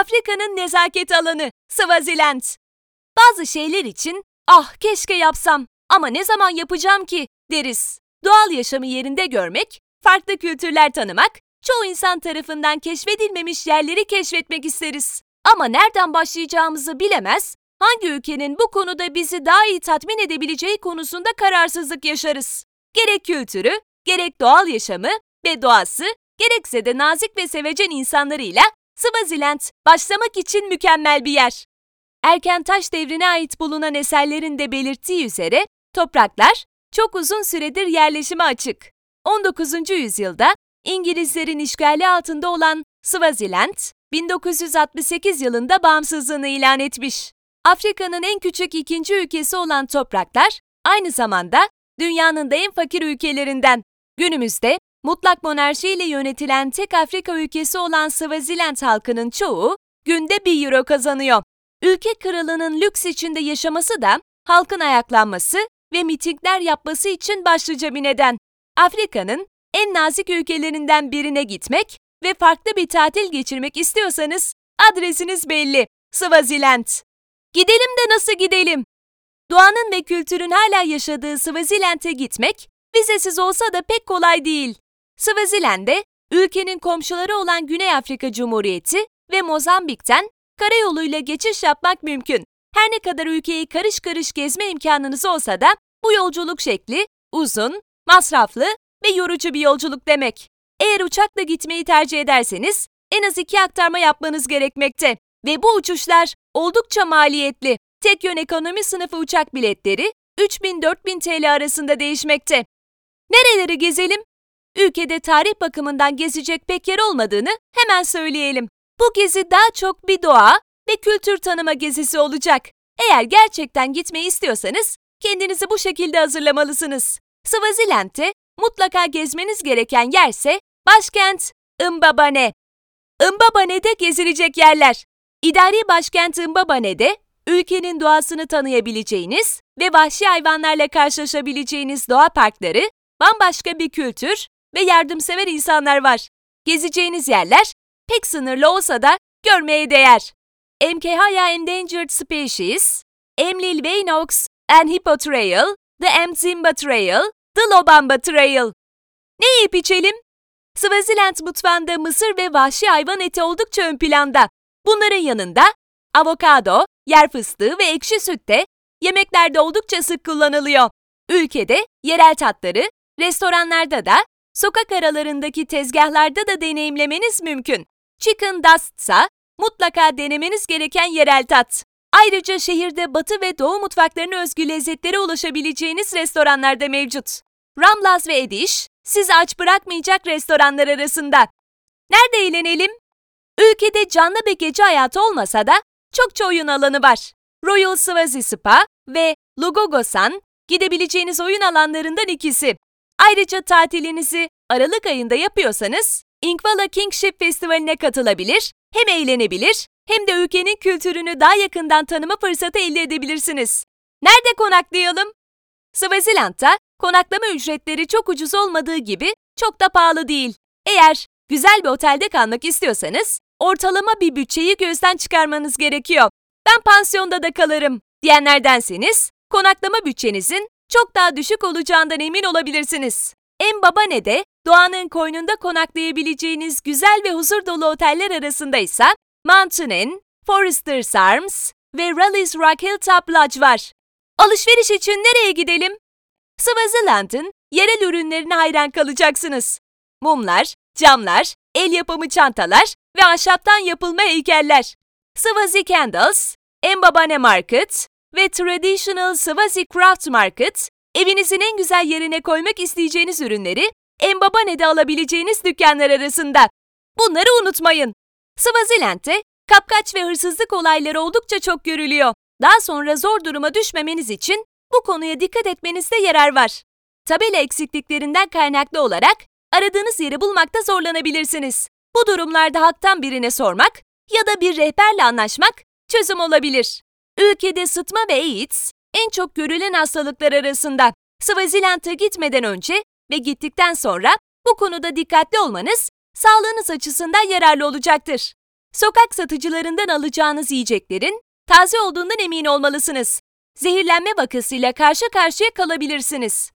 Afrika'nın nezaket alanı, Swaziland. Bazı şeyler için ah keşke yapsam ama ne zaman yapacağım ki deriz. Doğal yaşamı yerinde görmek, farklı kültürler tanımak, çoğu insan tarafından keşfedilmemiş yerleri keşfetmek isteriz. Ama nereden başlayacağımızı bilemez, hangi ülkenin bu konuda bizi daha iyi tatmin edebileceği konusunda kararsızlık yaşarız. Gerek kültürü, gerek doğal yaşamı ve doğası, gerekse de nazik ve sevecen insanlarıyla Swaziland başlamak için mükemmel bir yer. Erken taş devrine ait bulunan eserlerin de belirttiği üzere topraklar çok uzun süredir yerleşime açık. 19. yüzyılda İngilizlerin işgali altında olan Swaziland, 1968 yılında bağımsızlığını ilan etmiş. Afrika'nın en küçük ikinci ülkesi olan topraklar, aynı zamanda dünyanın da en fakir ülkelerinden. Günümüzde mutlak monarşiyle yönetilen tek Afrika ülkesi olan Swaziland halkının çoğu günde 1 euro kazanıyor. Ülke kralının lüks içinde yaşaması da halkın ayaklanması ve mitingler yapması için başlıca bir neden. Afrika'nın en nazik ülkelerinden birine gitmek ve farklı bir tatil geçirmek istiyorsanız adresiniz belli. Swaziland. Gidelim de nasıl gidelim? Doğanın ve kültürün hala yaşadığı Swaziland'e gitmek vizesiz olsa da pek kolay değil. Swaziland'e ülkenin komşuları olan Güney Afrika Cumhuriyeti ve Mozambik'ten karayoluyla geçiş yapmak mümkün. Her ne kadar ülkeyi karış karış gezme imkanınız olsa da bu yolculuk şekli uzun, masraflı ve yorucu bir yolculuk demek. Eğer uçakla gitmeyi tercih ederseniz en az iki aktarma yapmanız gerekmekte ve bu uçuşlar oldukça maliyetli. Tek yön ekonomi sınıfı uçak biletleri 3000-4000 TL arasında değişmekte. Nereleri gezelim? Ülkede tarih bakımından gezecek pek yer olmadığını hemen söyleyelim. Bu gezi daha çok bir doğa ve kültür tanıma gezisi olacak. Eğer gerçekten gitmeyi istiyorsanız kendinizi bu şekilde hazırlamalısınız. Swaziland'te mutlaka gezmeniz gereken yerse başkent Mbabane. Mbabane'de gezilecek yerler. İdari başkent Mbabane'de ülkenin doğasını tanıyabileceğiniz ve vahşi hayvanlarla karşılaşabileceğiniz doğa parkları, bambaşka bir kültür ve yardımsever insanlar var. Gezeceğiniz yerler pek sınırlı olsa da görmeye değer. Mkhiya Endangered Species, Emlil Veinox and Hippo Trail, The Mzimba Trail, The Lobamba Trail. Ne yiyip içelim? Swaziland mutfağında mısır ve vahşi hayvan eti oldukça ön planda. Bunların yanında avokado, yer fıstığı ve ekşi süt de yemeklerde oldukça sık kullanılıyor. Ülkede yerel tatları, restoranlarda da, sokak aralarındaki tezgahlarda da deneyimlemeniz mümkün. Chicken Dust'sa mutlaka denemeniz gereken yerel tat. Ayrıca şehirde batı ve doğu mutfaklarına özgü lezzetlere ulaşabileceğiniz restoranlar da mevcut. Ramlaz ve Ediş, sizi aç bırakmayacak restoranlar arasında. Nerede eğlenelim? Ülkede canlı bir gece hayatı olmasa da çokça oyun alanı var. Royal Swazi Spa ve Lugogosan gidebileceğiniz oyun alanlarından ikisi. Ayrıca tatilinizi Aralık ayında yapıyorsanız Inkvala Kingship Festivali'ne katılabilir, hem eğlenebilir hem de ülkenin kültürünü daha yakından tanıma fırsatı elde edebilirsiniz. Nerede konaklayalım? Swaziland'da konaklama ücretleri çok ucuz olmadığı gibi çok da pahalı değil. Eğer güzel bir otelde kalmak istiyorsanız ortalama bir bütçeyi gözden çıkarmanız gerekiyor. Ben pansiyonda da kalırım diyenlerdenseniz konaklama bütçenizin çok daha düşük olacağından emin olabilirsiniz. En baba ne de doğanın koynunda konaklayabileceğiniz güzel ve huzur dolu oteller arasında ise Mountain Inn, Foresters Arms ve Rally's Rock Hilltop Lodge var. Alışveriş için nereye gidelim? Swaziland'ın yerel ürünlerine hayran kalacaksınız. Mumlar, camlar, el yapımı çantalar ve ahşaptan yapılma heykeller. Swazi Candles, Mbabane Market ve Traditional Swazi Craft Market, evinizin en güzel yerine koymak isteyeceğiniz ürünleri Mbabane'de alabileceğiniz dükkanlar arasında. Bunları unutmayın. Swaziland'de kapkaç ve hırsızlık olayları oldukça çok görülüyor. Daha sonra zor duruma düşmemeniz için bu konuya dikkat etmenizde yarar var. Tabela eksikliklerinden kaynaklı olarak aradığınız yeri bulmakta zorlanabilirsiniz. Bu durumlarda halktan birine sormak ya da bir rehberle anlaşmak çözüm olabilir. Ülkede sıtma ve AIDS en çok görülen hastalıklar arasında. Swaziland'a gitmeden önce ve gittikten sonra bu konuda dikkatli olmanız sağlığınız açısından yararlı olacaktır. Sokak satıcılarından alacağınız yiyeceklerin taze olduğundan emin olmalısınız. Zehirlenme vakasıyla karşı karşıya kalabilirsiniz.